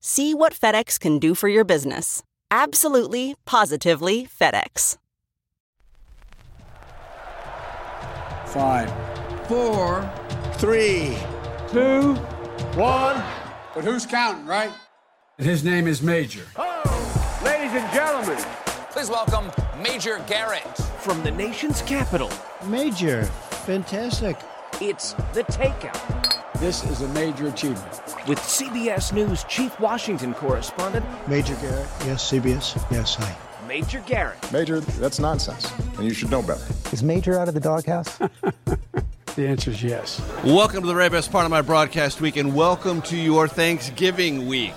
See what FedEx can do for your business. Absolutely, positively FedEx. Five, four, three, two, one. But who's counting, right? His name is Major. Oh, ladies and gentlemen, please welcome Major Garrett from the nation's capital. Major, fantastic. It's the takeout. This is a major achievement. With CBS News Chief Washington Correspondent Major Garrett, yes, CBS, yes, hi. Major Garrett. Major, that's nonsense, and you should know better. Is Major out of the doghouse? the answer is yes. Welcome to the very best part of my broadcast week, and welcome to your Thanksgiving week.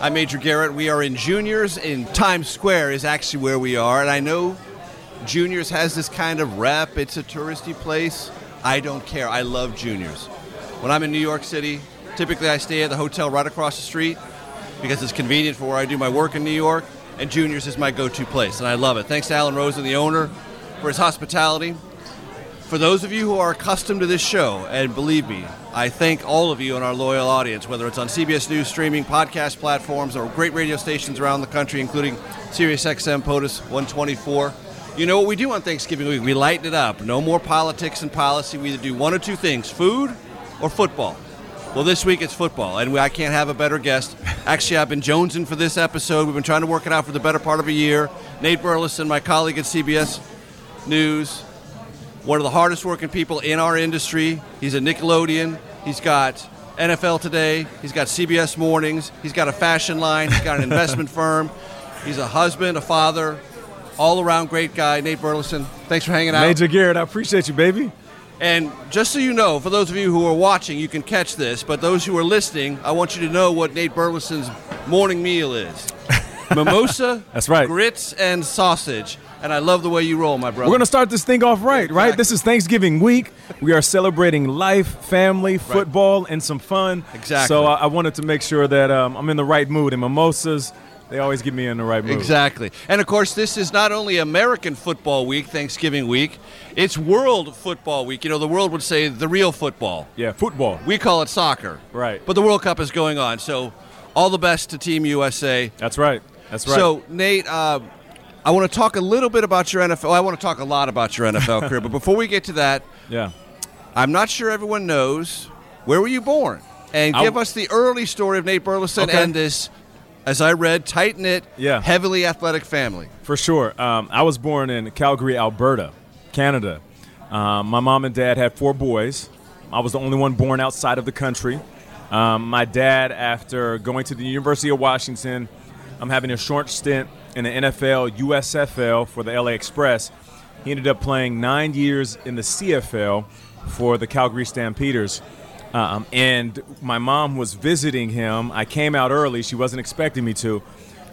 I'm Major Garrett. We are in Junior's, in Times Square is actually where we are, and I know Junior's has this kind of rep. It's a touristy place. I don't care. I love Junior's. When I'm in New York City, typically I stay at the hotel right across the street because it's convenient for where I do my work in New York, and Junior's is my go to place, and I love it. Thanks to Alan Rosen, the owner, for his hospitality. For those of you who are accustomed to this show, and believe me, I thank all of you and our loyal audience, whether it's on CBS News streaming, podcast platforms, or great radio stations around the country, including SiriusXM POTUS 124. You know what we do on Thanksgiving week? We lighten it up. No more politics and policy. We either do one or two things food or football? Well, this week it's football, and I can't have a better guest. Actually, I've been jonesing for this episode. We've been trying to work it out for the better part of a year. Nate Burleson, my colleague at CBS News, one of the hardest working people in our industry. He's a Nickelodeon. He's got NFL Today. He's got CBS Mornings. He's got a fashion line. He's got an investment firm. He's a husband, a father, all around great guy. Nate Burleson, thanks for hanging out. Major Garrett, I appreciate you, baby. And just so you know, for those of you who are watching, you can catch this, but those who are listening, I want you to know what Nate Burleson's morning meal is. Mimosa, that's right, grits and sausage. And I love the way you roll, my brother. We're going to start this thing off right, exactly. right? This is Thanksgiving week. We are celebrating life, family, football, right. and some fun. Exactly. So I, I wanted to make sure that um, I'm in the right mood. And mimosas, they always get me in the right mood. Exactly. And of course, this is not only American Football Week, Thanksgiving week, it's World Football Week. You know, the world would say the real football. Yeah, football. We call it soccer. Right. But the World Cup is going on. So all the best to Team USA. That's right. That's right. So, Nate, uh, I want to talk a little bit about your NFL. I want to talk a lot about your NFL career. But before we get to that, yeah, I'm not sure everyone knows where were you born? And give us the early story of Nate Burleson okay. and this as I read, tight knit, yeah. heavily athletic family. For sure. Um, I was born in Calgary, Alberta, Canada. Um, my mom and dad had four boys. I was the only one born outside of the country. Um, my dad, after going to the University of Washington, I'm having a short stint in the NFL, USFL for the LA Express. He ended up playing nine years in the CFL for the Calgary Stampeders. Um, and my mom was visiting him. I came out early. She wasn't expecting me to.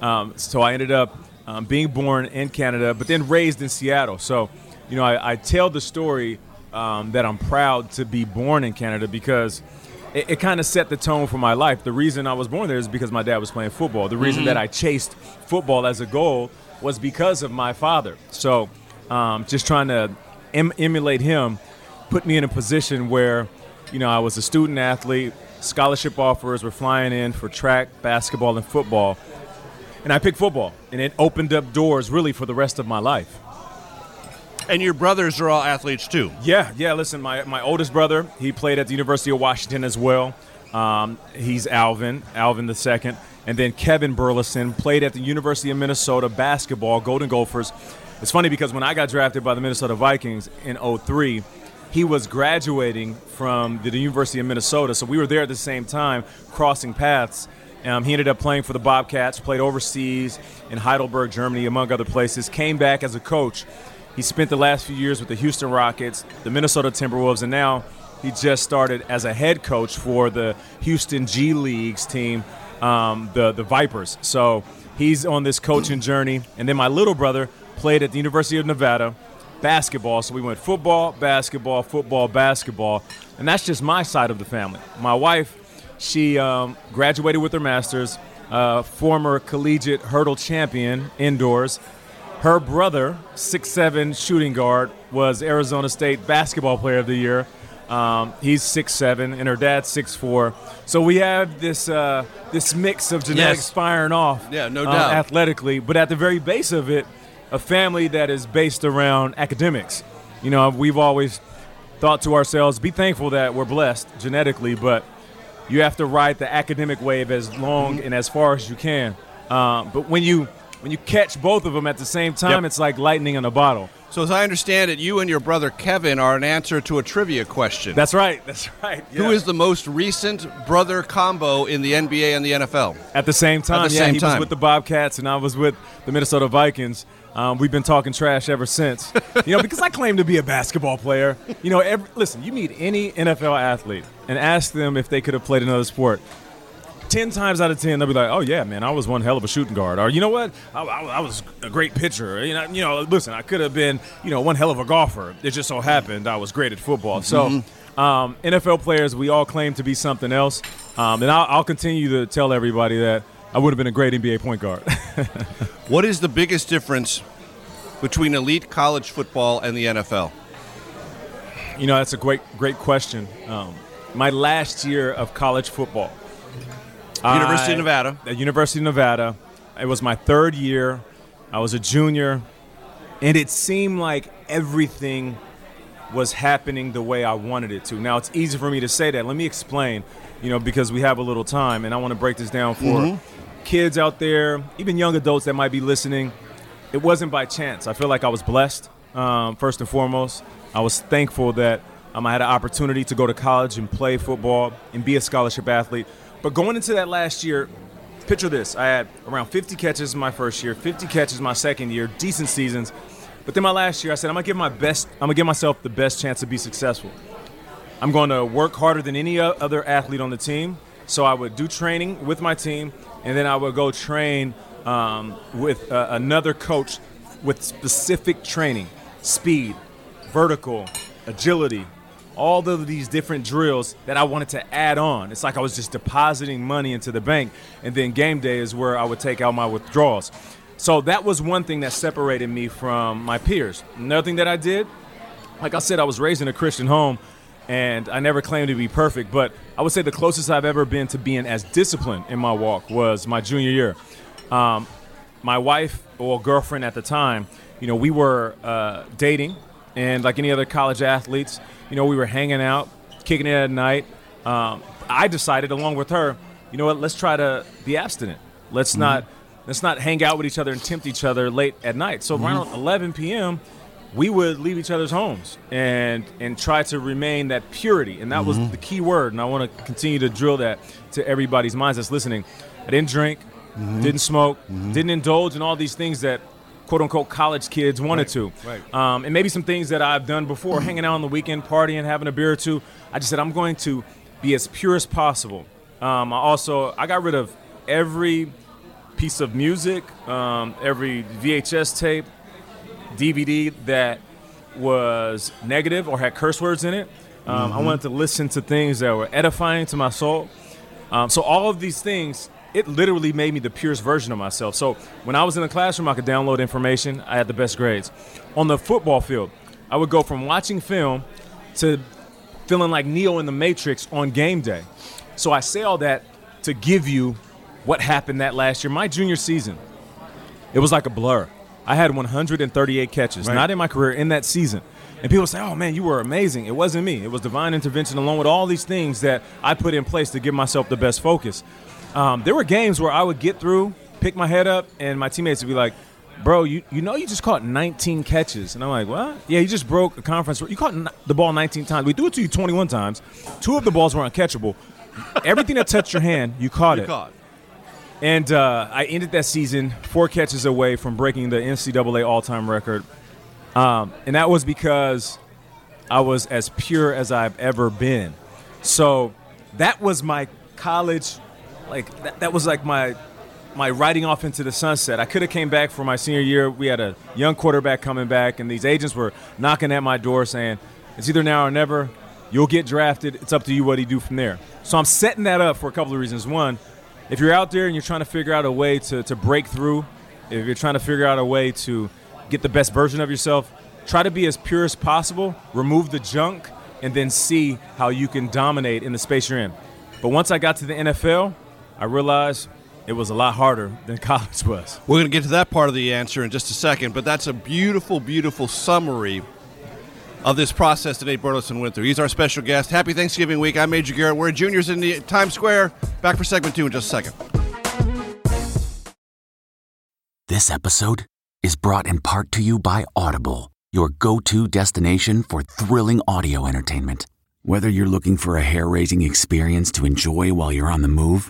Um, so I ended up um, being born in Canada, but then raised in Seattle. So, you know, I, I tell the story um, that I'm proud to be born in Canada because it, it kind of set the tone for my life. The reason I was born there is because my dad was playing football. The reason mm-hmm. that I chased football as a goal was because of my father. So, um, just trying to em- emulate him put me in a position where – you know, I was a student athlete, scholarship offers were flying in for track, basketball, and football. And I picked football, and it opened up doors really for the rest of my life. And your brothers are all athletes too. Yeah, yeah. Listen, my, my oldest brother, he played at the University of Washington as well. Um, he's Alvin, Alvin the second, and then Kevin Burleson played at the University of Minnesota basketball, Golden Gophers. It's funny because when I got drafted by the Minnesota Vikings in 03, he was graduating from the University of Minnesota, so we were there at the same time, crossing paths. Um, he ended up playing for the Bobcats, played overseas in Heidelberg, Germany, among other places. Came back as a coach. He spent the last few years with the Houston Rockets, the Minnesota Timberwolves, and now he just started as a head coach for the Houston G Leagues team, um, the the Vipers. So he's on this coaching journey. And then my little brother played at the University of Nevada basketball. So we went football, basketball, football, basketball, and that's just my side of the family. My wife, she um, graduated with her master's, uh, former collegiate hurdle champion indoors. Her brother, six seven shooting guard, was Arizona State basketball player of the year. Um, he's six seven, and her dad's six four. So we have this uh, this mix of genetics Yes. firing off. Yeah, no uh, doubt. athletically, but at the very base of it, a family that is based around academics. You know, we've always thought to ourselves, be thankful that we're blessed genetically, but you have to ride the academic wave as long and as far as you can. Um, but when you when you catch both of them at the same time, Yep. it's like lightning in a bottle. So as I understand it, you and your brother Kevin are an answer to a trivia question. That's right. That's right. Who yeah. is the most recent brother combo in the NBA and the NFL? At the same time, the yeah, same he time. was with the Bobcats and I was with the Minnesota Vikings. Um, we've been talking trash ever since. you know, because I claim to be a basketball player. You know, every, listen, you meet any NFL athlete and ask them if they could have played another sport. Ten times out of ten, they'll be like, "Oh yeah, man, I was one hell of a shooting guard," or you know what, I, I, I was a great pitcher. You know, you know, listen, I could have been, you know, one hell of a golfer. It just so happened I was great at football. So, um, NFL players, we all claim to be something else, um, and I'll, I'll continue to tell everybody that I would have been a great NBA point guard. What is the biggest difference between elite college football and the NFL? You know, that's a great, great question. Um, my last year of college football, University of Nevada. At University of Nevada, it was my third year. I was a junior, and it seemed like everything was happening the way I wanted it to. Now it's easy for me to say that. Let me explain. You know, because we have a little time, and I want to break this down for Mhm. kids out there, even young adults that might be listening. It wasn't by chance. I feel like I was blessed. Um, first and foremost, I was thankful that um, I had an opportunity to go to college and play football and be a scholarship athlete. But going into that last year, picture this: I had around 50 catches in my first year, 50 catches my second year, decent seasons. But then my last year, I said I'm gonna give my best. I'm gonna give myself the best chance to be successful. I'm going to work harder than any other athlete on the team. So I would do training with my team, and then I would go train um, with uh, another coach with specific training, speed, vertical, agility, all of these different drills that I wanted to add on. It's like I was just depositing money into the bank, and then game day is where I would take out my withdrawals. So that was one thing that separated me from my peers. Another thing that I did, like I said, I was raised in a Christian home, and I never claimed to be perfect, but I would say the closest I've ever been to being as disciplined in my walk was my junior year. Um, my wife or girlfriend at the time, you know, we were uh, dating, and like any other college athletes, you know, we were hanging out, kicking it at night. Um, I decided, along with her, you know what? Let's try to be abstinent. Let's mm-hmm. not let's not hang out with each other and tempt each other late at night. So mm-hmm. around 11 p.m., we would leave each other's homes and and try to remain that purity. And that was mm-hmm. the key word. And I want to continue to drill that to everybody's minds that's listening. I didn't drink, didn't smoke, didn't indulge in all these things that quote unquote college kids wanted to. right. Um, and maybe some things that I've done before, hanging out on the weekend, partying, having a beer or two. I just said I'm going to be as pure as possible. Um, I also I got rid of every piece of music, um, every VHS tape, DVD that was negative or had curse words in it. Um, I wanted to listen to things that were edifying to my soul. Um, so all of these things, it literally made me the purest version of myself. So when I was in the classroom, I could download information. I had the best grades. On the football field, I would go from watching film to feeling like Neo in the Matrix on game day. So I say all that to give you what happened that last year. My junior season, it was like a blur. I had 138 catches, Right. not in my career, in that season. And people say, oh man, you were amazing. It wasn't me. It was divine intervention along with all these things that I put in place to give myself the best focus. Um, there were games where I would get through, pick my head up, and my teammates would be like, bro, you, you know you just caught 19 catches. And I'm like, what? Yeah, you just broke a conference. You caught the ball 19 times. We threw it to you 21 times. Two of the balls were uncatchable. Everything that touched your hand, you caught You it. caught. And uh, I ended that season four catches away from breaking the NCAA all-time record, um, and that was because I was as pure as I've ever been. So that was my college, like that, that was like my my riding off into the sunset. I could have came back for my senior year. We had a young quarterback coming back, and these agents were knocking at my door saying, "It's either now or never. You'll get drafted. It's up to you what you do from there." So I'm setting that up for a couple of reasons. One, if you're out there and you're trying to figure out a way to, to break through, if you're trying to figure out a way to get the best version of yourself, try to be as pure as possible, remove the junk, and then see how you can dominate in the space you're in. But once I got to the NFL, I realized it was a lot harder than college was. We're going to get to that part of the answer in just a second, but that's a beautiful, beautiful summary of this process that Nate Burleson went through. He's our special guest. Happy Thanksgiving week. I'm Major Garrett. We're junior's in the Times Square. Back for segment two in just a second. This episode is brought in part to you by Audible, your go to destination for thrilling audio entertainment. Whether you're looking for a hair raising experience to enjoy while you're on the move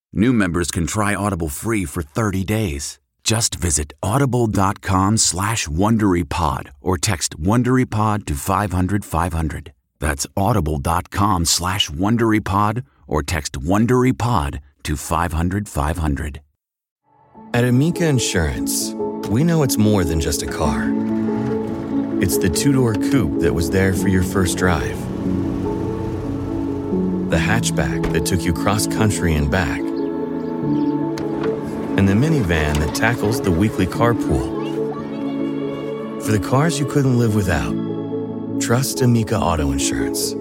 new members can try Audible free for 30 days. Just visit audible.com slash WonderyPod or text WonderyPod to 500 500. That's audible.com slash WonderyPod or text WonderyPod to 500 500. At Amica Insurance, we know it's more than just a car. It's the two door coupe that was there for your first drive, the hatchback that took you cross country and back, and the minivan that tackles the weekly carpool. For the cars you couldn't live without, trust Amica Auto Insurance.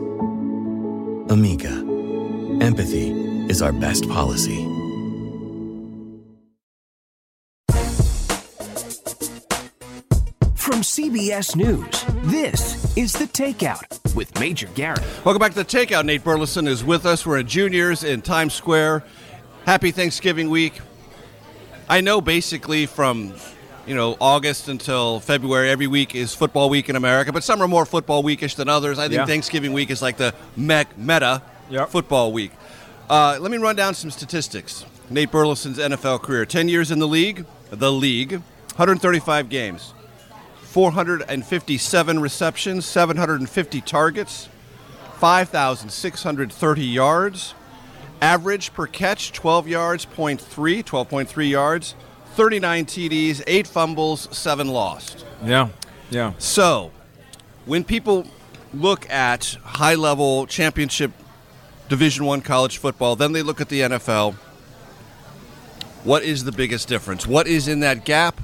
Amica, empathy is our best policy. From CBS News, this is The Takeout with Major Garrett. Welcome back to the Takeout. Nate Burleson is with us. We're at Junior's in Times Square. Happy Thanksgiving week. I know basically from you know August until February, every week is football week in America, but some are more football weekish than others. I think Yeah. Thanksgiving week is like the me- meta football week. Uh, let me run down some statistics. Nate Burleson's NFL career: ten years in the league, the league, 135 games. 457 receptions, 750 targets, 5,630 yards. Average per catch, 12 yards, 0.3, 12.3 yards, 39 TDs, 8 fumbles, 7 lost. Yeah, yeah. So, when people look at high level championship Division One college football, then they look at the NFL. What is the biggest difference? What is in that gap,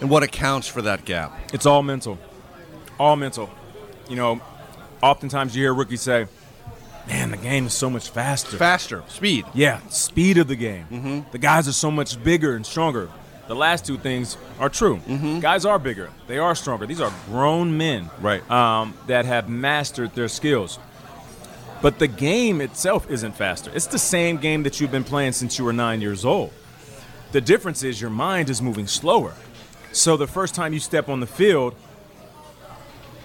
and what accounts for that gap? It's all mental. All mental. You know, oftentimes you hear rookies say, man, the game is so much faster. Faster, speed. Yeah, speed of the game. Mm-hmm. The guys are so much bigger and stronger. The last two things are true. Mm-hmm. Guys are bigger. They are stronger. These are grown men, right? Um, that have mastered their skills. But the game itself isn't faster. It's the same game that you've been playing since you were nine years old. The difference is your mind is moving slower. So the first time you step on the field,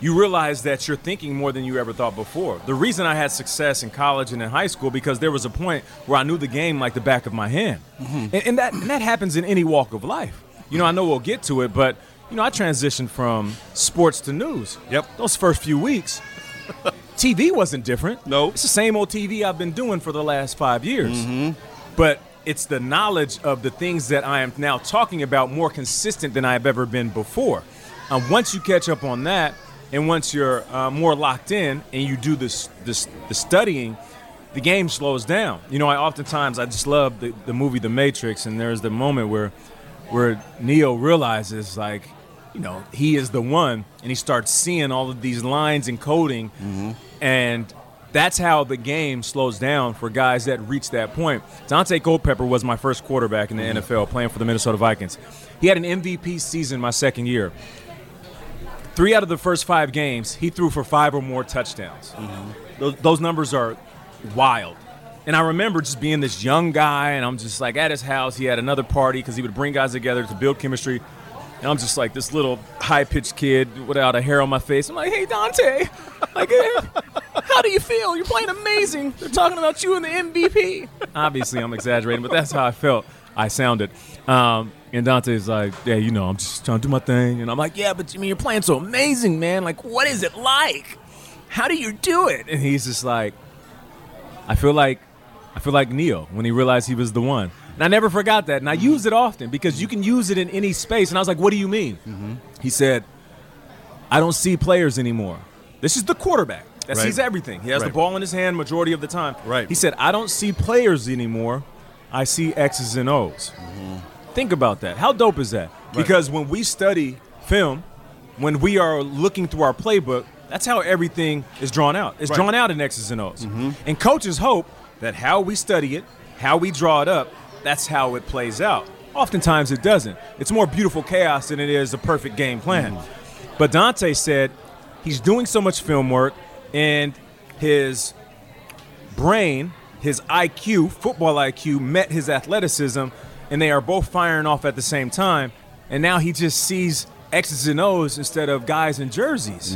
you realize that you're thinking more than you ever thought before. The reason I had success in college and in high school because there was a point where I knew the game like the back of my hand, mm-hmm. and, and that and that happens in any walk of life. You know, I know we'll get to it, but you know, I transitioned from sports to news. Yep. Those first few weeks, TV wasn't different. No, it's the same old TV I've been doing for the last five years. Mm-hmm. But it's the knowledge of the things that I am now talking about more consistent than I have ever been before. And once you catch up on that, and once you're uh, more locked in and you do this, this the studying, the game slows down. You know, I oftentimes I just love the, the movie The Matrix, and there's the moment where where Neo realizes like, you know, he is the one, and he starts seeing all of these lines and coding, Mm-hmm. and that's how the game slows down for guys that reach that point. Daunte Culpepper was my first quarterback in the Mm-hmm. NFL playing for the Minnesota Vikings. He had an MVP season my second year. Three out of the first five games, he threw for five or more touchdowns. Mm-hmm. Those, those numbers are wild. And I remember just being this young guy, and I'm just like at his house. He had another party because he would bring guys together to build chemistry. And I'm just like this little high pitched kid without a hair on my face. I'm like, hey, Daunte, like, how do you feel? You're playing amazing. They're talking about you in the MVP. Obviously, I'm exaggerating, but that's how I felt. I sounded. Um, and Daunte's like, yeah, you know, I'm just trying to do my thing. And I'm like, yeah, but I mean, you're playing so amazing, man. Like, what is it like? How do you do it? And he's just like, I feel like, I feel like Neo when he realized he was the one. And I never forgot that. And I use it often because you can use it in any space. And I was like, what do you mean? He said, I don't see players anymore. This is the quarterback that Right. sees everything. He has Right. the ball in his hand majority of the time. Right. He said, I don't see players anymore. I see X's and O's. Mm-hmm. Think about that. How dope is that? Because when we study film, when we are looking through our playbook, that's how everything is drawn out. It's Right. drawn out in X's and O's. Mm-hmm. And coaches hope that how we study it, how we draw it up, that's how it plays out. Oftentimes it doesn't. It's more beautiful chaos than it is a perfect game plan. Mm-hmm. But Daunte said he's doing so much film work and his brain, his IQ, football IQ, met his athleticism, and they are both firing off at the same time. And now he just sees X's and O's instead of guys in jerseys.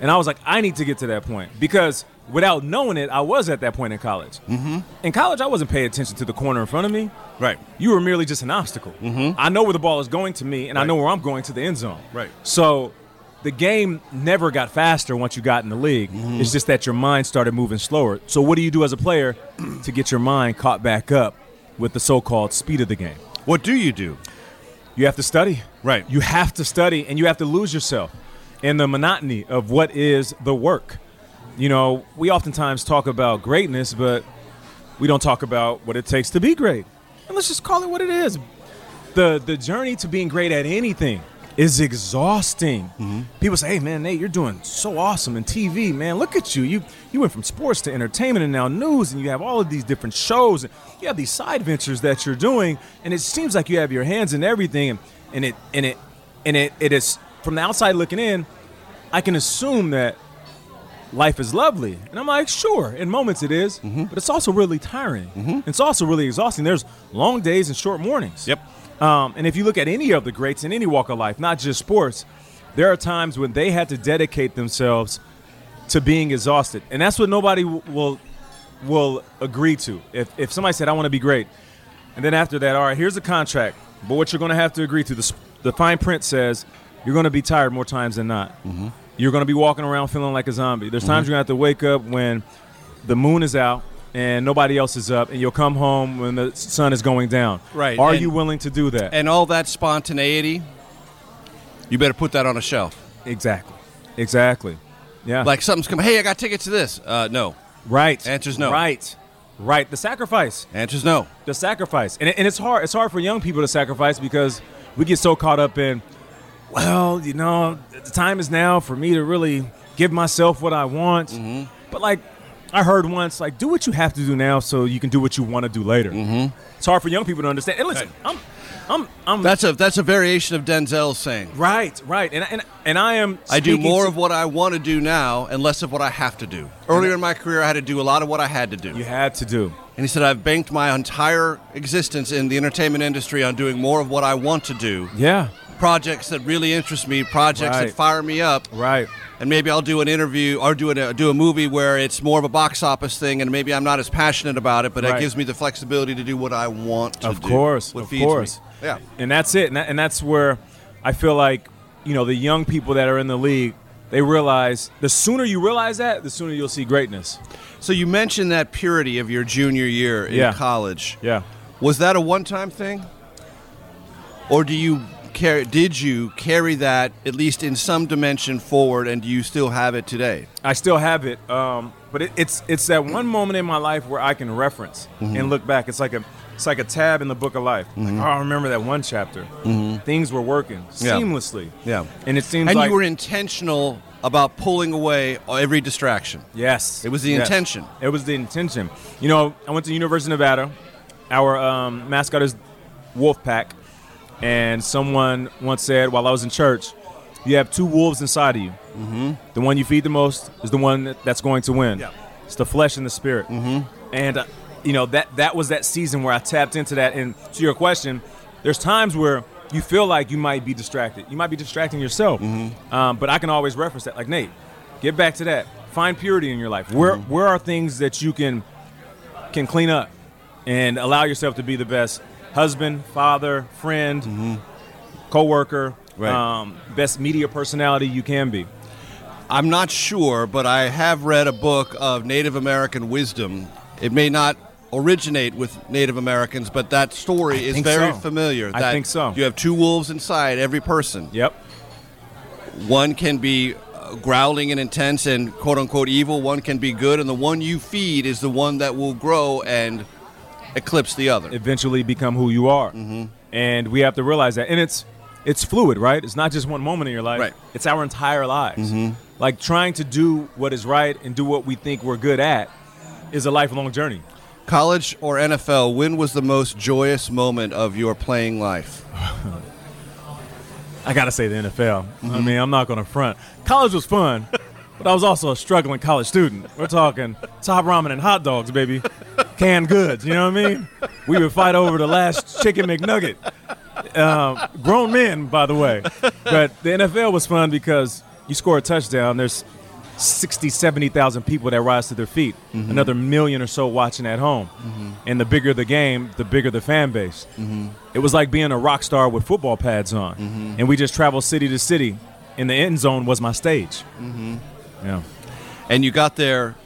And I was like, I need to get to that point because without knowing it, I was at that point in college. Mm-hmm. In college, I wasn't paying attention to the corner in front of me. Right. You were merely just an obstacle. Mhm. I know where the ball is going to me, and I know where I'm going to the end zone. Right. So the game never got faster once you got in the league. Mm-hmm. It's just that your mind started moving slower. So what do you do as a player to get your mind caught back up with the so-called speed of the game? What do you do? You have to study. Right. You have to study and you have to lose yourself in the monotony of what is the work. You know, we oftentimes talk about greatness, but we don't talk about what it takes to be great. And let's just call it what it is. The the journey to being great at anything is exhausting. Mm-hmm. People say, "Hey man, Nate, you're doing so awesome in TV, man. Look at you. You you went from sports to entertainment and now news and you have all of these different shows and you have these side ventures that you're doing and it seems like you have your hands in everything and, and it and it and it it is from the outside looking in, I can assume that life is lovely. And I'm like, sure, in moments it is, mm-hmm. but it's also really tiring. Mm-hmm. It's also really exhausting. There's long days and short mornings. Yep. Um, and if you look at any of the greats in any walk of life, not just sports, there are times when they had to dedicate themselves to being exhausted, and that's what nobody w- will will agree to. If if somebody said, "I want to be great," and then after that, all right, here's a contract, but what you're going to have to agree to the the fine print says you're going to be tired more times than not. You're going to be walking around feeling like a zombie. There's times you're going to have to wake up when the moon is out and nobody else is up, and you'll come home when the sun is going down. Right, Are and- you willing to do that? And all that spontaneity, you better put that on a shelf. Exactly. Exactly. Yeah. Like something's coming. Hey, I got tickets to this. Uh, no. Right. Answer's no. Right. Right. The sacrifice. Answer's no. The sacrifice. And, and it's hard. It's hard for young people to sacrifice because we get so caught up in, well, you know, the time is now for me to really give myself what I want. Mm-hmm. But like I heard once, like do what you have to do now so you can do what you want to do later. Mm-hmm. It's hard for young people to understand. And listen, I'm, I'm, I'm. That's a that's a variation of Denzel's saying. right, right. And and and I am. I do more to- of what I want to do now and less of what I have to do. Earlier in my career, I had to do a lot of what I had to do. You had to do. And he said, I've banked my entire existence in the entertainment industry on doing more of what I want to do. Yeah. Projects that really interest me, projects Right. that fire me up. Right. And maybe I'll do an interview or do a, uh, do a movie where it's more of a box office thing and maybe I'm not as passionate about it, but Right. it gives me the flexibility to do what I want to of do. course, of feeds me. course. Yeah. and that's it, and, that, and that's where I feel like you know the young people that are in the league, they realize the sooner you realize that, the sooner you'll see greatness. So you mentioned that purity of your junior year in Yeah. college. Yeah. Was that a one-time thing, or do you carry? Did you carry that at least in some dimension forward, and do you still have it today? I still have it, um, but it, it's it's that one moment in my life where I can reference Mhm. and look back. It's like a it's like a tab in the book of life. Like, Mhm. oh, I remember that one chapter. Mhm. Things were working Yeah. seamlessly. Yeah, and it seems and like you were intentional about pulling away every distraction. Yes, It was the Yes. intention. It was the intention. You know, I went to University of Nevada. Our um, mascot is Wolfpack, and someone once said while I was in church, "You have two wolves inside of you. Mm-hmm. The one you feed the most is the one that's going to win. Yeah. It's the flesh and the spirit. Mm-hmm. And uh, you know that that was that season where I tapped into that. And to your question, there's times where you feel like you might be distracted. You might be distracting yourself. Mm-hmm. Um, but I can always reference that. Like Nate, get back to that. Find purity in your life. Where Mm-hmm. where are things that you can can clean up and allow yourself to be the best husband, father, friend, coworker, Mm-hmm. Right. um, best media personality you can be. I'm not sure, but I have read a book of Native American wisdom. It may not originate with Native Americans, but that story I is very so. familiar. I think so. You have two wolves inside every person. Yep. One can be uh, growling and intense and quote unquote evil, one can be good, and the one you feed is the one that will grow and eclipse the other. Eventually become who you are. Mm-hmm. And we have to realize that. And it's it's fluid, right? It's not just one moment in your life. Right. It's our entire lives. Mhm. Like trying to do what is right and do what we think we're good at is a lifelong journey. College or NFL, when was the most joyous moment of your playing life? I got to say the NFL. I Mhm. mean, I'm not to front. College was fun, but I was also a struggling college student. We're talking top ramen and hot dogs, baby. Canned goods, you know what I mean? We would fight over the last chicken McNugget. Um, grown men, by the way. But the NFL was fun because you score a touchdown, there's 60, 70,000 people that rise to their feet. Mhm. Another million or so watching at home. Mhm. And the bigger the game, the bigger the fan base. Mhm. It was like being a rock star with football pads on. Mhm. And we just traveled city to city. And the end zone was my stage. Mm-hmm. Yeah. And you got there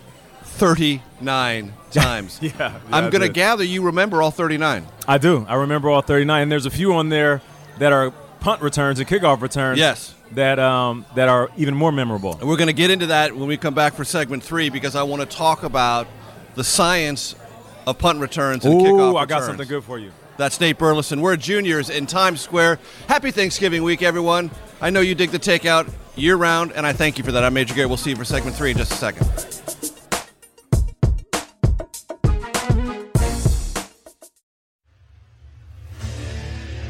39 times. Yeah, yeah, I'm going to gather you remember all 39. I do. I remember all 39. And there's a few on there that are punt returns and kickoff returns. Yes. That um that are even more memorable. And we're going to get into that when we come back for segment three because I want to talk about the science of punt returns and Ooh, kickoff I got something good for you. That's Nate Burleson. We're junior's in Times Square. Happy Thanksgiving week, everyone. I know you dig the takeout year round, and I thank you for that. I'm Major Garrett. We'll see you for segment three in just a second.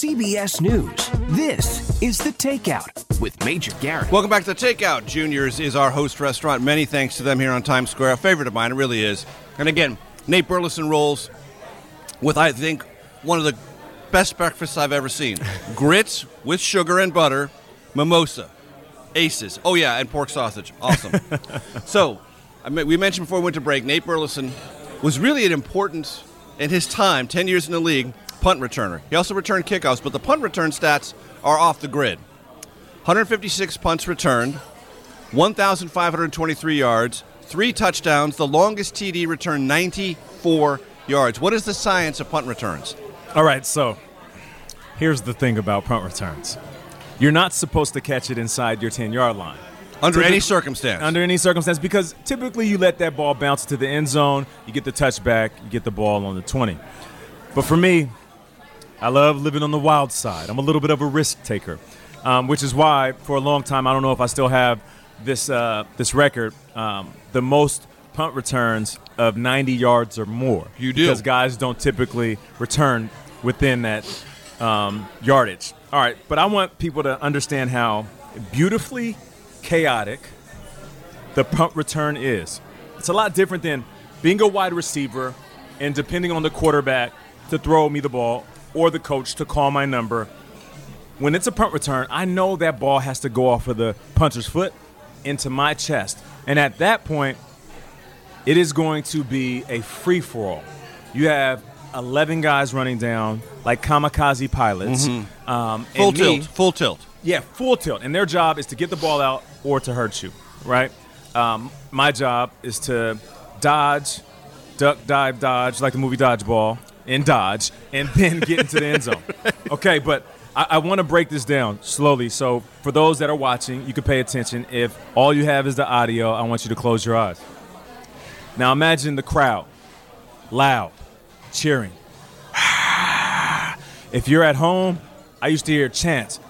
CBS News, this is The Takeout with Major Garrett. Welcome back to the Takeout. Junior's is our host restaurant. Many thanks to them here on Times Square. A favorite of mine, it really is. And again, Nate Burleson rolls with, I think, one of the best breakfasts I've ever seen. Grits with sugar and butter, mimosa, aces. Oh, yeah, and pork sausage. Awesome. so, I mean, we mentioned before we went to break, Nate Burleson was really an important, in his time, 10 years in the league, punt returner. He also returned kickoffs, but the punt return stats are off the grid. 156 punts returned, 1,523 yards, three touchdowns. The longest TD returned 94 yards. What is the science of punt returns? All right, so here's the thing about punt returns. You're not supposed to catch it inside your 10 yard line. Under any circumstance. Under any circumstance, because typically you let that ball bounce to the end zone, you get the touchback, you get the ball on the 20. But for me, I love living on the wild side. I'm a little bit of a risk taker, um, which is why for a long time I don't know if I still have this uh, this record, um, the most punt returns of 90 yards or more. You do. because guys don't typically return within that um, yardage. All right, but I want people to understand how beautifully chaotic the punt return is. It's a lot different than being a wide receiver and depending on the quarterback to throw me the ball or the coach to call my number. When it's a punt return, I know that ball has to go off of the punter's foot into my chest. And at that point, it is going to be a free for all. You have 11 guys running down like kamikaze pilots. Mhm. Um, Full and me- tilt. Full tilt. yeah, full tilt. And their job is to get the ball out or to hurt you, right? Um, my job is to dodge, duck, dive, dodge, like the movie Dodgeball, and dodge, and then get into the end zone. Okay, but I, I want to break this down slowly. So for those that are watching, you can pay attention. If all you have is the audio, I want you to close your eyes. Now imagine the crowd, loud, cheering. If you're at home, I used to hear chants.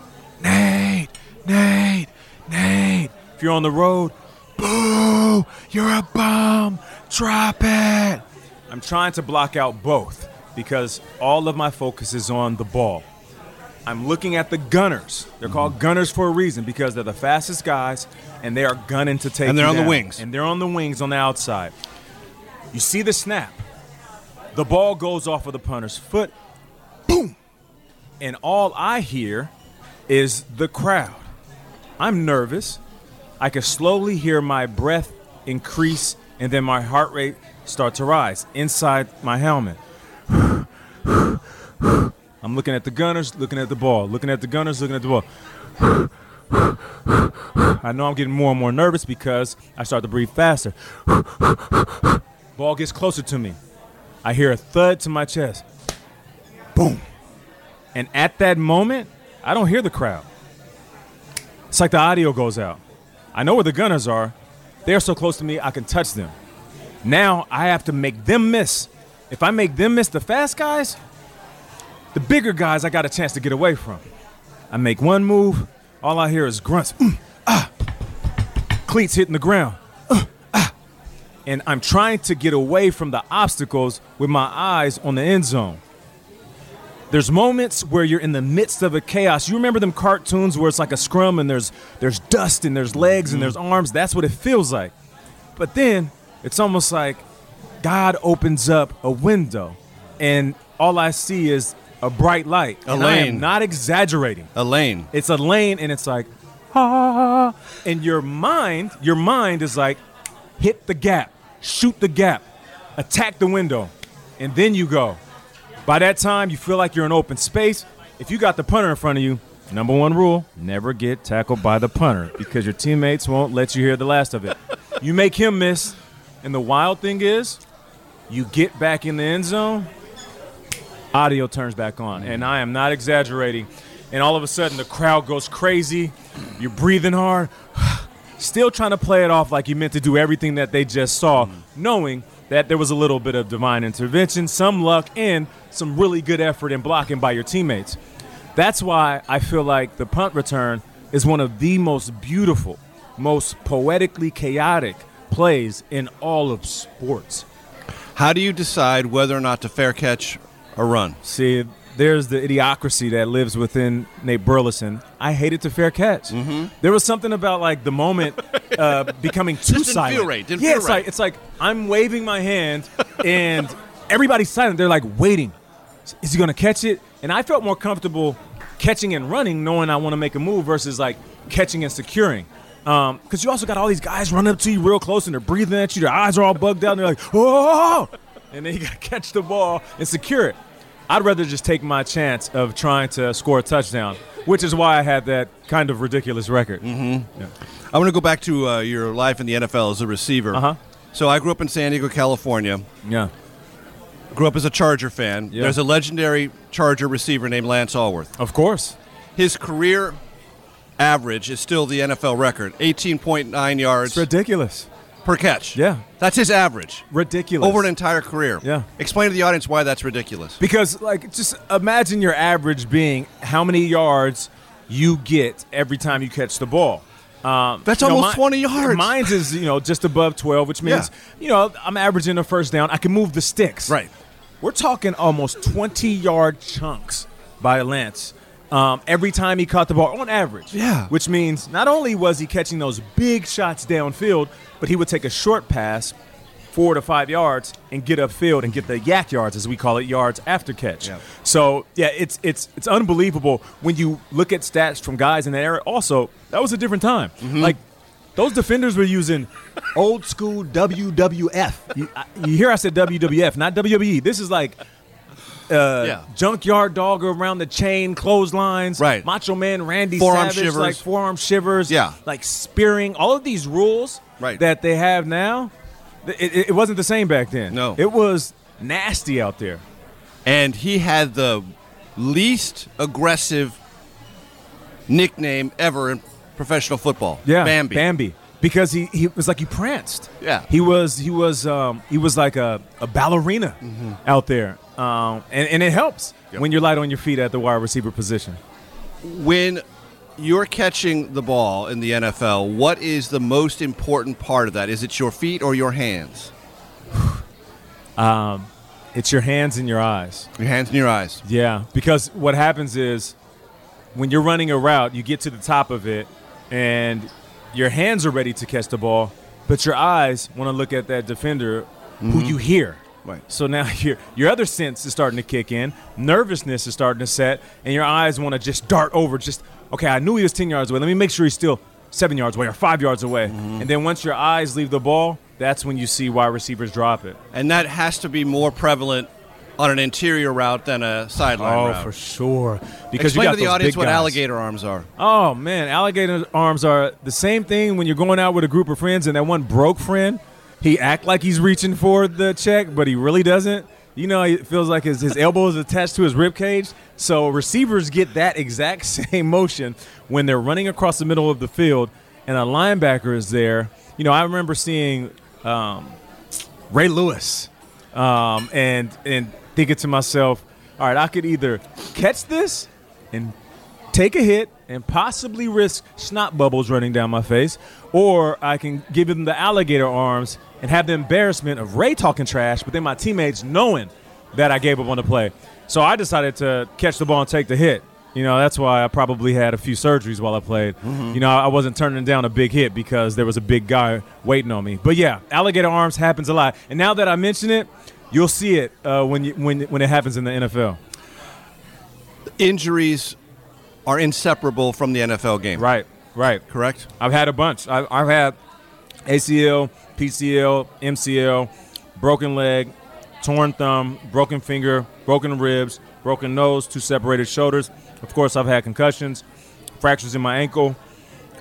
Nate, Nate, Nate. If you're on the road, boo, you're a bum, drop it. I'm trying to block out both because all of my focus is on the ball. I'm looking at the gunners. They're mm-hmm. called gunners for a reason because they're the fastest guys and they are gunning to take And they're on the wings. And they're on the wings on the outside. You see the snap. The ball goes off of the punter's foot. Boom. And all I hear is the crowd. I'm nervous. I can slowly hear my breath increase and then my heart rate start to rise inside my helmet. I'm looking at the gunners, looking at the ball, looking at the gunners, looking at the ball. I know I'm getting more and more nervous because I start to breathe faster. Ball gets closer to me. I hear a thud to my chest. Boom. And at that moment, I don't hear the crowd. It's like the audio goes out. I know where the gunners are. They're so close to me, I can touch them. Now I have to make them miss. If I make them miss the fast guys, the bigger guys I got a chance to get away from. I make one move, all I hear is grunts. Mm, ah. Cleats hitting the ground. Uh, ah. And I'm trying to get away from the obstacles with my eyes on the end zone. There's moments where you're in the midst of a chaos. You remember them cartoons where it's like a scrum and there's there's dust and there's legs and there's arms. That's what it feels like. But then it's almost like God opens up a window and all I see is a bright light. A and I am not exaggerating. A lane. It's a lane and it's like ah and your mind, your mind is like hit the gap, shoot the gap, attack the window. And then you go. By that time, you feel like you're in open space. If you got the punter in front of you, number one rule never get tackled by the punter because your teammates won't let you hear the last of it. You make him miss, and the wild thing is, you get back in the end zone, audio turns back on. And I am not exaggerating. And all of a sudden, the crowd goes crazy. You're breathing hard, still trying to play it off like you meant to do everything that they just saw, knowing that there was a little bit of divine intervention, some luck, and some really good effort in blocking by your teammates. That's why I feel like the punt return is one of the most beautiful, most poetically chaotic plays in all of sports. How do you decide whether or not to fair catch a run? See, there's the idiocracy that lives within Nate Burleson. I hated to fair catch. Mm-hmm. There was something about like the moment uh, becoming too Just didn't silent. feel right, didn't yeah, feel it's right. like it's like I'm waving my hand and everybody's silent. They're like waiting. Is he going to catch it? And I felt more comfortable catching and running, knowing I want to make a move versus like catching and securing. Because you also got all these guys running up to you real close and they're breathing at you. Their eyes are all bugged out. And they're like, oh! And then you got to catch the ball and secure it. I'd rather just take my chance of trying to score a touchdown, which is why I had that kind of ridiculous record. Mm-hmm. I want to go back to uh, your life in the NFL as a receiver. Uh-huh. So I grew up in San Diego, California. Yeah. Grew up as a Charger fan. Yeah. There's a legendary Charger receiver named Lance Alworth. Of course. His career average is still the NFL record 18.9 yards. It's ridiculous. Per catch. Yeah. That's his average. Ridiculous. Over an entire career. Yeah. Explain to the audience why that's ridiculous. Because, like, just imagine your average being how many yards you get every time you catch the ball. Um, That's you know, almost 20 yards. Mine's is, you know, just above 12, which means, you know, I'm averaging a first down. I can move the sticks. Right. We're talking almost 20 yard chunks by Lance um, every time he caught the ball on average. Yeah. Which means not only was he catching those big shots downfield, but he would take a short pass four to five yards and get upfield and get the YAC yards, as we call it, yards after catch. Yeah. So yeah, it's it's it's unbelievable when you look at stats from guys in that era. Also, that was a different time. Like those defenders were using old school WWF. You, I- you hear I said WWF, not WWE. This is like uh, Yeah. junkyard dog around the chain, clotheslines, Right. Macho Man Randy Forearm Savage, shivers. like forearm shivers, Yeah. like spearing. All of these rules Right. that they have now, it, it- it wasn't the same back then. No. it was nasty out there. And he had the least aggressive nickname ever in professional football. Yeah, Bambi. Bambi. Because he, he was like he pranced. Yeah. he was he was um, he was like a, a ballerina out there, um, and and it helps Yep. when you're light on your feet at the wide receiver position. When you're catching the ball in the NFL, what is the most important part of that? Is it your feet or your hands? Um, it's your hands and your eyes. Your hands and your eyes. Yeah, because what happens is when you're running a route, you get to the top of it, and your hands are ready to catch the ball, but your eyes want to look at that defender who mm-hmm. you hear. Right. So now your your other sense is starting to kick in, nervousness is starting to set, and your eyes want to just dart over. Just okay, I knew he was ten yards away. Let me make sure he's still seven yards away or five yards away. Mm-hmm. And then once your eyes leave the ball, that's when you see wide receivers drop it. And that has to be more prevalent on an interior route than a sideline route. Oh, route. for sure. Because Explain you got to the audience what guys. alligator arms are. Oh man, alligator arms are the same thing when you're going out with a group of friends and that one broke friend, he act like he's reaching for the check, but he really doesn't. You know, it feels like his, his elbow is attached to his rib cage. So receivers get that exact same motion when they're running across the middle of the field and a linebacker is there. You know, I remember seeing um, Ray Lewis um, and and thinking to myself, all right, I could either catch this and take a hit and possibly risk snot bubbles running down my face, or I can give him the alligator arms and have the embarrassment of Ray talking trash, but then my teammates knowing that I gave up on the play. So I decided to catch the ball and take the hit. You know, that's why I probably had a few surgeries while I played. Mm-hmm. You know, I wasn't turning down a big hit because there was a big guy waiting on me. But yeah, alligator arms happens a lot. And now that I mention it, you'll see it uh, when you, when when it happens in the NFL. Injuries are inseparable from the NFL game. Right, right. Correct? I've had a bunch. I, I've had ACL, PCL, MCL, broken leg, torn thumb, broken finger, broken ribs, broken nose, two separated shoulders. Of course, I've had concussions, fractures in my ankle.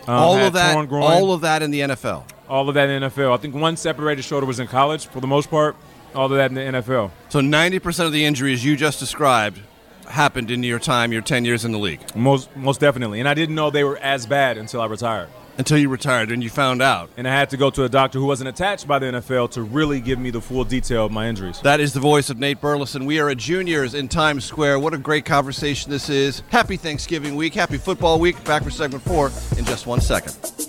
um, all of that all of that in the NFL. all of that in the NFL. I think one separated shoulder was in college for the most part. All of that in the NFL. So 90% of the injuries you just described happened in your time, your 10 years in the league. Most most definitely. And I didn't know they were as bad until I retired. Until you retired and you found out. And I had to go to a doctor who wasn't attached by the NFL to really give me the full detail of my injuries. That is the voice of Nate Burleson. We are at Junior's in Times Square. What a great conversation this is. Happy Thanksgiving week. Happy football week. Back for segment four in just one second.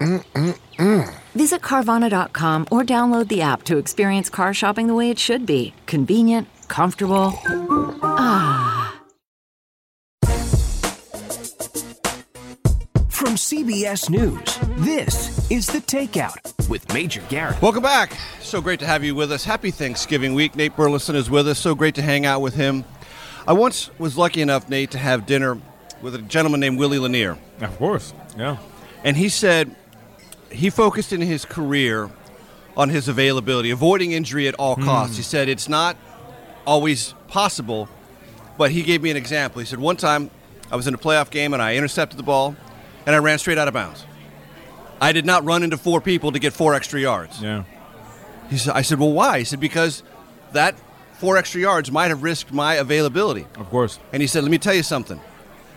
Mm-mm-mm. Visit Carvana.com or download the app to experience car shopping the way it should be convenient, comfortable. Ah. From CBS News, this is The Takeout with Major Garrett. Welcome back. So great to have you with us. Happy Thanksgiving week. Nate Burleson is with us. So great to hang out with him. I once was lucky enough, Nate, to have dinner with a gentleman named Willie Lanier. Of course, yeah. And he said he focused in his career on his availability, avoiding injury at all costs. Mm. He said it's not always possible, but he gave me an example. He said one time I was in a playoff game and I intercepted the ball and I ran straight out of bounds. I did not run into four people to get four extra yards. Yeah. He said, I said, well, why? He said, because that four extra yards might have risked my availability. Of course. And he said, let me tell you something.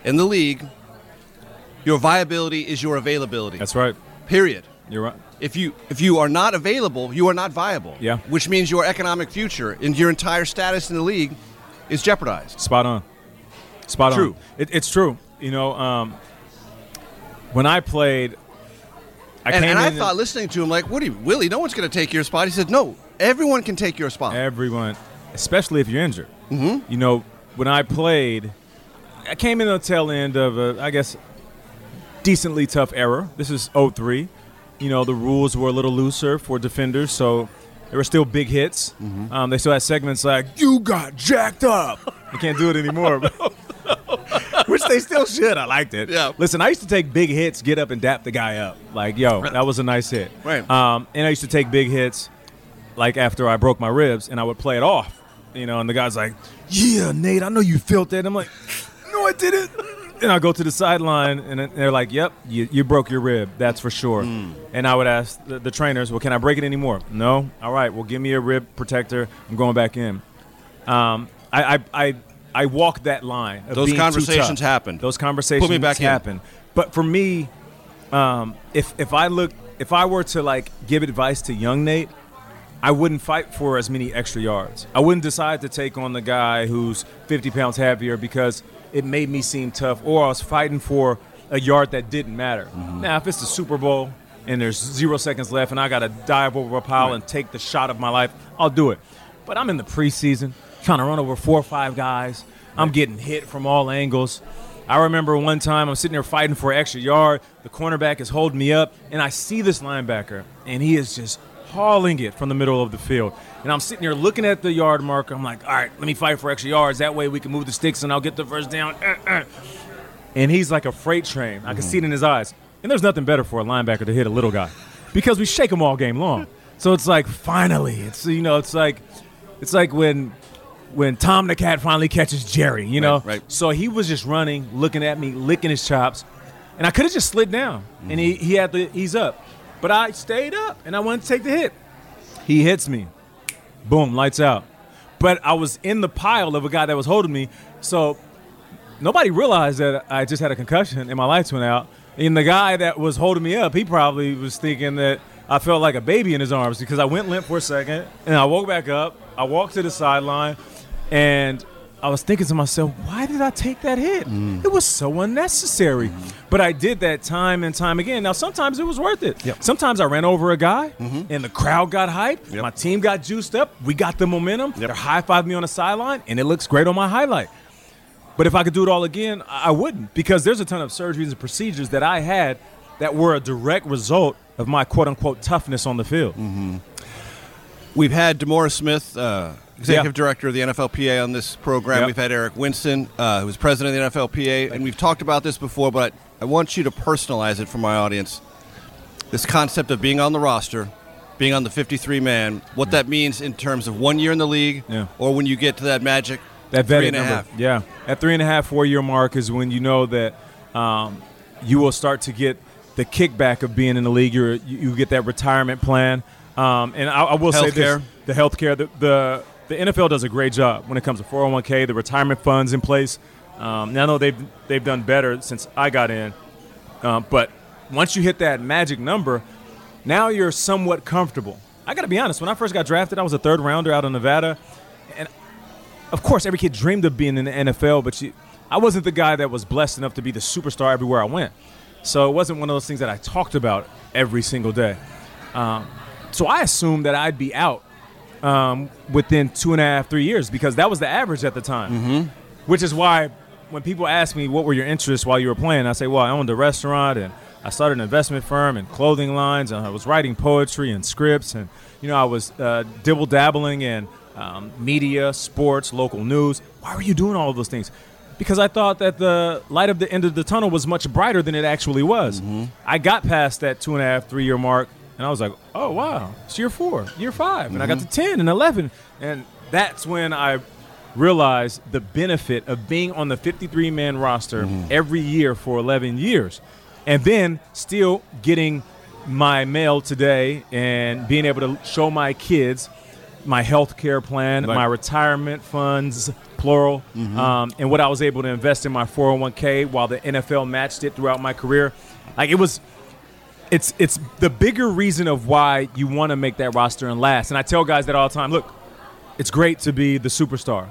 In the league, your viability is your availability. That's right. Period. You're right. If you if you are not available, you are not viable. Yeah. Which means your economic future and your entire status in the league is jeopardized. Spot on. Spot True. on. It, it's true. You know, um, when I played, I and came and I thought listening to him like, what do you, Willie? No one's going to take your spot. He said, no, everyone can take your spot. everyone, especially if you're injured. Mm-hmm. You know, when I played, I came in the tail end of a, I guess, decently tough era. This is 03. You know, the rules were a little looser for defenders, so there were still big hits. Mm-hmm. Um, they still had segments like, you got jacked up. You can't do it anymore. Which they still should. I liked it. Yeah. Listen, I used to take big hits, get up and dap the guy up. Like, yo, that was a nice hit. Right. Um, and I used to take big hits, like after I broke my ribs, and I would play it off. You know, and the guy's like, "Yeah, Nate, I know you felt that." I'm like, "No, I didn't." And I go to the sideline, and they're like, "Yep, you, you broke your rib. That's for sure." And I would ask the, the trainers, "Well, can I break it anymore?" No. All right. Well, give me a rib protector. I'm going back in. Um, I, I, I, I walk that line. of Those conversations happen. Those conversations Put me back in. happen. But for me, um, if if I look, if I were to like give advice to young Nate, I wouldn't fight for as many extra yards. I wouldn't decide to take on the guy who's 50 pounds heavier because it made me seem tough, or I was fighting for a yard that didn't matter. Mm-hmm. Now, if it's the Super Bowl and there's zero seconds left and I got to dive over a pile and take the shot of my life, I'll do it. But I'm in the preseason trying to run over four or five guys. I'm getting hit from all angles. I remember one time I'm sitting there fighting for an extra yard. The cornerback is holding me up, and I see this linebacker, and he is just hauling it from the middle of the field. And I'm sitting there looking at the yard marker. I'm like, all right, let me fight for extra yards. That way we can move the sticks and I'll get the first down. Uh, uh. And he's like a freight train. I can see it in his eyes. And there's nothing better for a linebacker to hit a little guy because we shake him all game long. So it's like, finally, it's you know, it's like, it's like when when Tom the cat finally catches Jerry, you know. Right, right. So he was just running, looking at me, licking his chops, and I could have just slid down, and he he had to he's up, but I stayed up and I wanted to take the hit. He hits me, boom, lights out. But I was in the pile of a guy that was holding me, so nobody realized that I just had a concussion and my lights went out. And the guy that was holding me up, he probably was thinking that I felt like a baby in his arms because I went limp for a second and I woke back up. I walked to the sideline and I was thinking to myself, why did I take that hit? It was so unnecessary. But I did that time and time again. Now, sometimes it was worth it. Sometimes I ran over a guy and the crowd got hyped. My team got juiced up. We got the momentum. They're high fiving me on the sideline and it looks great on my highlight. But if I could do it all again, I wouldn't because there's a ton of surgeries and procedures that I had that were a direct result of my quote unquote toughness on the field. We've had DeMaurice Smith, uh, executive Yeah. director of the NFLPA, on this program. Yep. We've had Eric Winston, uh, who's president of the NFLPA, and we've talked about this before, but I want you to personalize it for my audience. This concept of being on the roster, being on the 53 man, what that means in terms of one year in the league, Yeah. or when you get to that magic That three and a half. Yeah. At three and a half, four year mark is when you know that um, you will start to get the kickback of being in the league. You're, you, get that retirement plan. Um, and I, I will say Healthcare. this the health care, the, the, the NFL does a great job when it comes to 401k, the retirement funds in place. Um, now, know they've, they've done better since I got in. Um, but once you hit that magic number, now you're somewhat comfortable. I got to be honest. When I first got drafted, I was a third rounder out of Nevada, and of course, every kid dreamed of being in the NFL, but you, I wasn't the guy that was blessed enough to be the superstar everywhere I went. So it wasn't one of those things that I talked about every single day. Um, so I assumed that I'd be out um, within two and a half, three years because that was the average at the time. Mm-hmm. Which is why when people ask me what were your interests while you were playing, I say, well, I owned a restaurant and I started an investment firm and clothing lines, and I was writing poetry and scripts, and you know I was uh, dibble dabbling in um, media, sports, local news. Why were you doing all of those things? Because I thought that the light of the end of the tunnel was much brighter than it actually was. Mm-hmm. I got past that two and a half, three year mark, and I was like, oh wow, it's year four, year 5 and I got to ten and eleven, and that's when I realized the benefit of being on the 53 man roster every year for 11 years and then still getting my mail today and being able to show my kids my health care plan, Right. my retirement funds, plural, Mhm. um, and what I was able to invest in my 401k while the NFL matched it throughout my career. Like it was, it's it's the bigger reason of why you want to make that roster and last. And I tell guys that all the time. Look, it's great to be the superstar,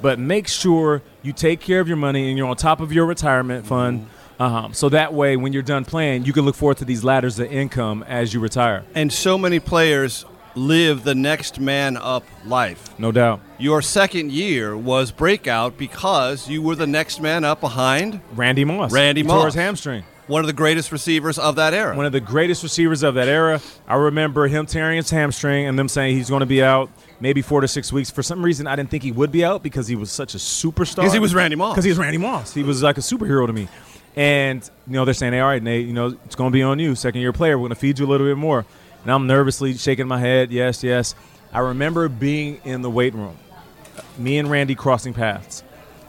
but make sure you take care of your money and you're on top of your retirement fund. Um, so that way, when you're done playing, you can look forward to these ladders of income as you retire. And so many players live the next man up life. No doubt. Your second year was breakout because you were the next man up behind Randy Moss. Randy He tore Moss. his hamstring. One of the greatest receivers of that era. One of the greatest receivers of that era. I remember him tearing his hamstring and them saying he's going to be out maybe four to six weeks. For some reason, I didn't think he would be out because he was such a superstar. Because he was Randy Moss. Because he was Randy Moss. He was like a superhero to me. And you know they're saying, hey, all right, Nate, you know it's going to be on you, second year player. We're going to feed you a little bit more. And I'm nervously shaking my head. Yes, yes. I remember being in the weight room, me and Randy crossing paths.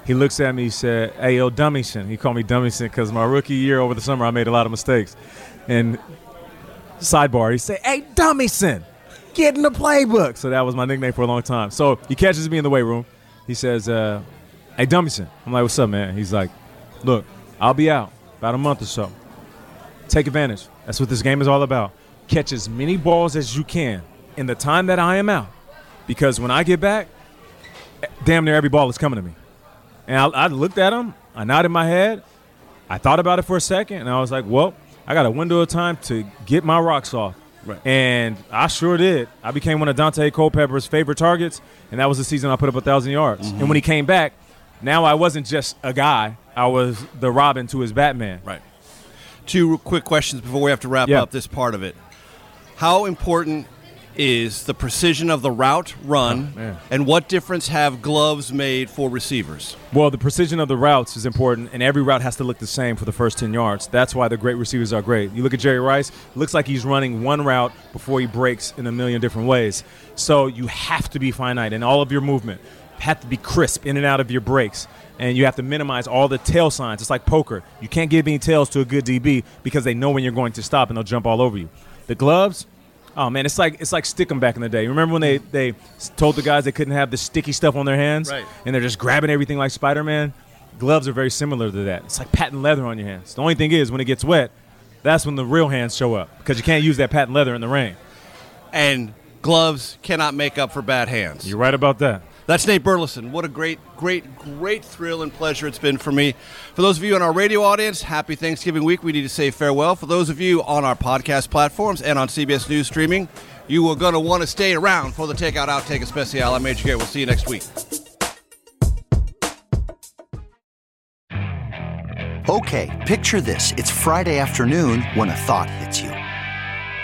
He looks at me. He said, "Hey, yo, Dummyson." He called me Dummyson because my rookie year over the summer I made a lot of mistakes. And sidebar, he said, "Hey, Dummyson, get in the playbook." So that was my nickname for a long time. So he catches me in the weight room. He says, uh, "Hey, Dummyson." I'm like, "What's up, man?" He's like, "Look, I'll be out about a month or so. Take advantage. That's what this game is all about. Catch as many balls as you can in the time that I am out, because when I get back, damn near every ball is coming to me." And I, I looked at him. I nodded my head. I thought about it for a second, and I was like, "Well, I got a window of time to get my rocks off." Right. And I sure did. I became one of Daunte Culpepper's favorite targets, and that was the season I put up a thousand yards. Mm-hmm. And when he came back, now I wasn't just a guy; I was the Robin to his Batman. Right. Two quick questions before we have to wrap Yeah. up this part of it. How important is the precision of the route run, Oh, and what difference have gloves made for receivers? Well, the precision of the routes is important, and every route has to look the same for the first 10 yards. That's why the great receivers are great. You look at Jerry Rice, looks like he's running one route before he breaks in a million different ways. So you have to be finite in all of your movement, have to be crisp in and out of your breaks. And you have to minimize all the tail signs. It's like poker. You can't give any tails to a good DB because they know when you're going to stop and they'll jump all over you. The gloves, Oh man, it's like it's like stickum back in the day. Remember when they they told the guys they couldn't have the sticky stuff on their hands, Right. And they're just grabbing everything like Spider Man. Gloves are very similar to that. It's like patent leather on your hands. The only thing is when it gets wet, that's when the real hands show up because you can't use that patent leather in the rain. And gloves cannot make up for bad hands. You're right about that. That's Nate Burleson. What a great, great, great thrill and pleasure it's been for me. For those of you in our radio audience, happy Thanksgiving week. We need to say farewell. For those of you on our podcast platforms and on CBS News streaming, you are going to want to stay around for the Takeout Outtake Especial. I'm Gay. We'll see you next week. Okay, picture this. It's Friday afternoon when a thought hits you.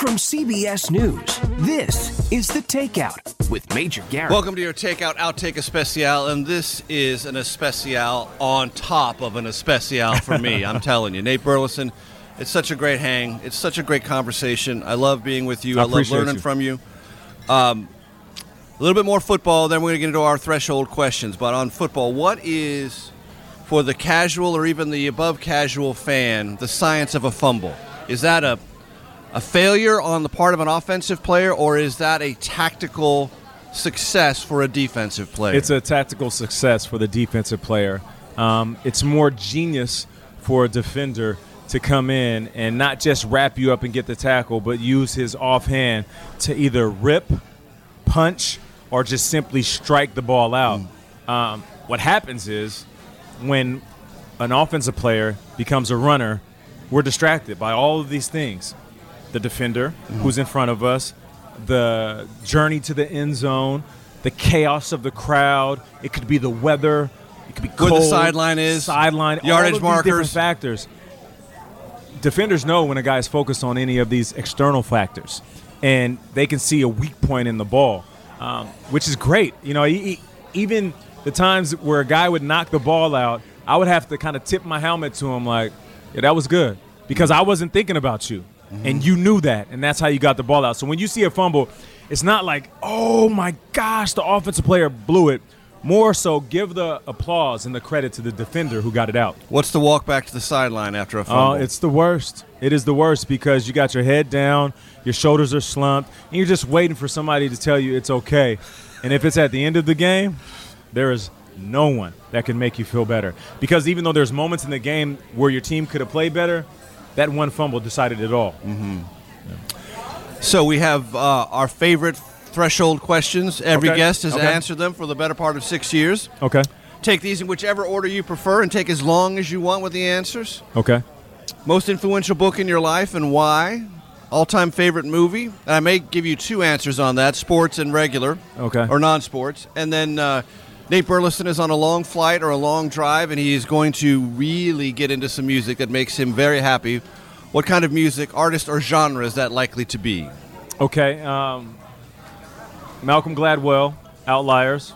From CBS News, this is The Takeout with Major Garrett. Welcome to your Takeout Outtake Especial, and this is an Especial on top of an Especial for me. I'm telling you, Nate Burleson, it's such a great hang. It's such a great conversation. I love being with you. I I, love learning you. from you. Um, a little bit more football, then we're going to get into our threshold questions. But on football, what is, for the casual or even the above casual fan, the science of a fumble? Is that a a failure on the part of an offensive player, or is that a tactical success for a defensive player? It's a tactical success for the defensive player. Um, it's more genius for a defender to come in and not just wrap you up and get the tackle, but use his offhand to either rip, punch, or just simply strike the ball out. Um, what happens is when an offensive player becomes a runner, we're distracted by all of these things. The defender who's in front of us, the journey to the end zone, the chaos of the crowd. It could be the weather. It could be Where cold, the sideline is, sideline, yardage of these different markers. factors. Defenders know when a guy is focused on any of these external factors, and they can see a weak point in the ball, um, which is great. You know, e- e- even the times where a guy would knock the ball out, I would have to kind of tip my helmet to him, like, "Yeah, that was good," because I wasn't thinking about you, and you knew that, and that's how you got the ball out. So when you see a fumble, it's not like, "Oh my gosh, the offensive player blew it." More so, give the applause and the credit to the defender who got it out. What's the walk back to the sideline after a fumble? Oh, fumble? it's the worst. It is the worst because you got your head down, your shoulders are slumped, and you're just waiting for somebody to tell you it's okay. And if it's at the end of the game, there is no one that can make you feel better. Because even though there's moments in the game where your team could have played better, that one fumble decided it all. Mm-hmm. So we have uh, our favorite threshold questions. Every Okay. guest has Okay. answered them for the better part of six years. Okay. Take these in whichever order you prefer and take as long as you want with the answers. Okay. Most influential book in your life and why? All time favorite movie? And I may give you two answers on that sports and regular. Okay. Or non sports. And then uh, Nate Burleson is on a long flight or a long drive and he is going to really get into some music that makes him very happy. What kind of music, artist, or genre is that likely to be? Okay. Um, Malcolm Gladwell, Outliers.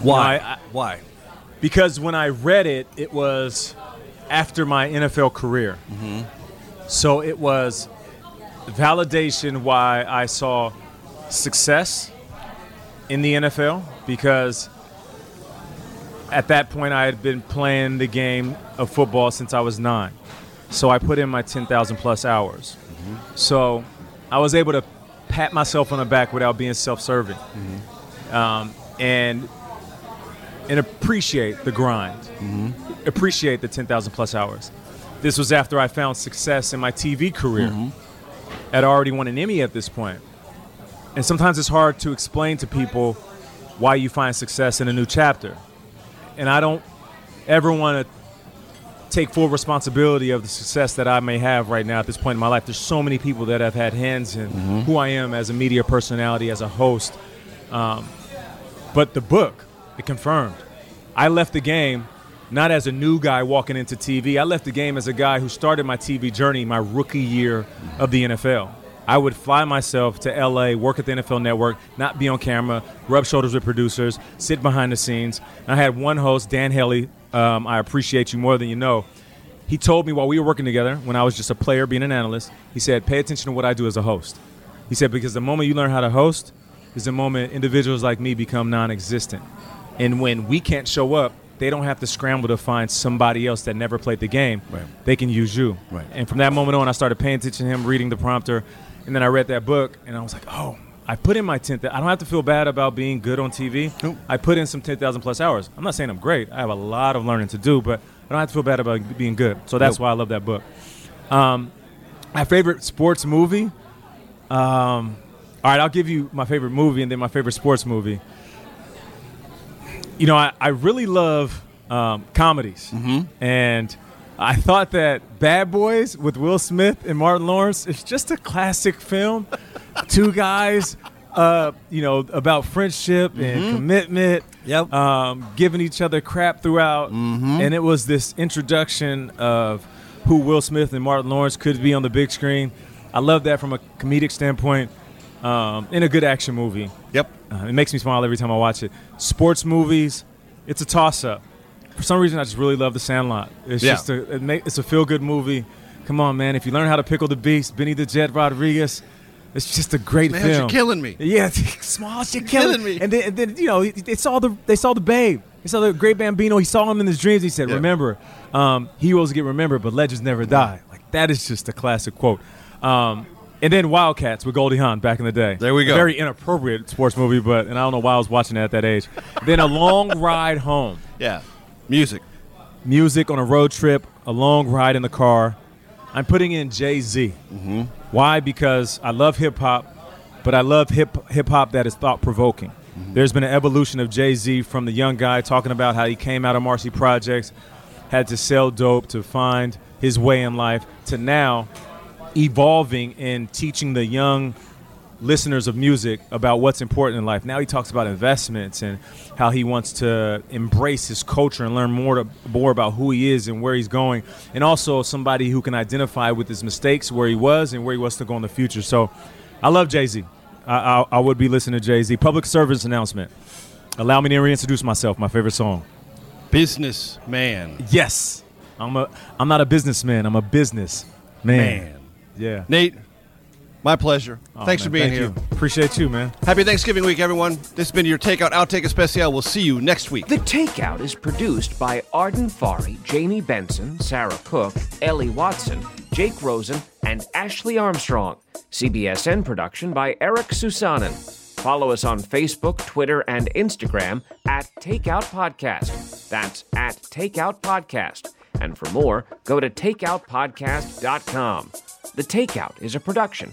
Why? You know, I- I- Why? Because when I read it, it was after my NFL career. So it was validation why I saw success in the NFL because at that point I had been playing the game of football since I was nine. So I put in my 10,000 plus hours. So I was able to pat myself on the back without being self serving um, and, and appreciate the grind, appreciate the 10,000 plus hours. This was after I found success in my TV career. I'd already won an Emmy at this point. And sometimes it's hard to explain to people why you find success in a new chapter. And I don't ever want to take full responsibility of the success that I may have right now at this point in my life. There's so many people that have had hands in who I am as a media personality, as a host. Um, but the book, it confirmed. I left the game not as a new guy walking into TV. I left the game as a guy who started my TV journey my rookie year of the NFL. I would fly myself to LA, work at the NFL Network, not be on camera, rub shoulders with producers, sit behind the scenes. And I had one host, Dan Hellie. Um, I appreciate you more than you know. He told me while we were working together, when I was just a player being an analyst, he said, pay attention to what I do as a host. He said, because the moment you learn how to host is the moment individuals like me become non existent. And when we can't show up, they don't have to scramble to find somebody else that never played the game. Right. They can use you. Right. And from that moment on, I started paying attention to him, reading the prompter, and then I read that book, and I was like, oh, I put in my 10th. I don't have to feel bad about being good on TV. I put in some 10,000 plus hours. I'm not saying I'm great. I have a lot of learning to do, but I don't have to feel bad about being good. So that's Nope. why I love that book. Um, my favorite sports movie. Um, all right, I'll give you my favorite movie and then my favorite sports movie. You know, I, I really love um, comedies. And I thought that Bad Boys with Will Smith and Martin Lawrence is just a classic film. Two guys, uh, you know, about friendship and commitment. Yep. Um, giving each other crap throughout. And it was this introduction of who Will Smith and Martin Lawrence could be on the big screen. I love that from a comedic standpoint. Um, in a good action movie. Yep. Uh, it makes me smile every time I watch it. Sports movies, it's a toss up. For some reason, I just really love The Sandlot. It's Yeah. just a, it make, it's a feel good movie. Come on, man. If you learn how to pickle the beast, Benny the Jet Rodriguez, it's just a great Smalls, film. you're killing me. Yeah, Smalls, you're Killing killing, me. And then, and then you know, they saw the they saw the babe. They saw the great Bambino. He saw him in his dreams. He said, "Remember, um, heroes get remembered, but legends never die." Like that is just a classic quote. Um, and then Wildcats with Goldie Hawn back in the day. There we A go. very inappropriate sports movie, but and I don't know why I was watching it at that age. then a long ride home. Yeah, music. Music on a road trip, a long ride in the car. I'm putting in Jay Z. Mm-hmm. Why? Because I love hip hop, but I love hip hip hop that is thought provoking. Mm-hmm. There's been an evolution of Jay Z from the young guy talking about how he came out of Marcy Projects, had to sell dope to find his way in life, to now evolving and teaching the young listeners of music about what's important in life. Now he talks about investments and how he wants to embrace his culture and learn more to, more about who he is and where he's going, and also somebody who can identify with his mistakes, where he was, and where he wants to go in the future. So, I love Jay Z. I, I, I would be listening to Jay Z. Public service announcement. Allow me to reintroduce myself. My favorite song. Businessman. Yes, I'm a. I'm not a businessman. I'm a business man. Man. Yeah. Nate, my pleasure. Oh, Thanks man, for being thank here. you. Appreciate you, man. Happy Thanksgiving week, everyone. This has been your Takeout Outtake Especial. We'll see you next week. The Takeout is produced by Arden Farhi, Jamie Benson, Sarah Cook, Ellie Watson, Jake Rosen, and Ashley Armstrong. CBSN production by Eric Susanen. Follow us on Facebook, Twitter, and Instagram at Takeout Podcast. That's at Takeout Podcast. And for more, go to takeoutpodcast.com. The Takeout is a production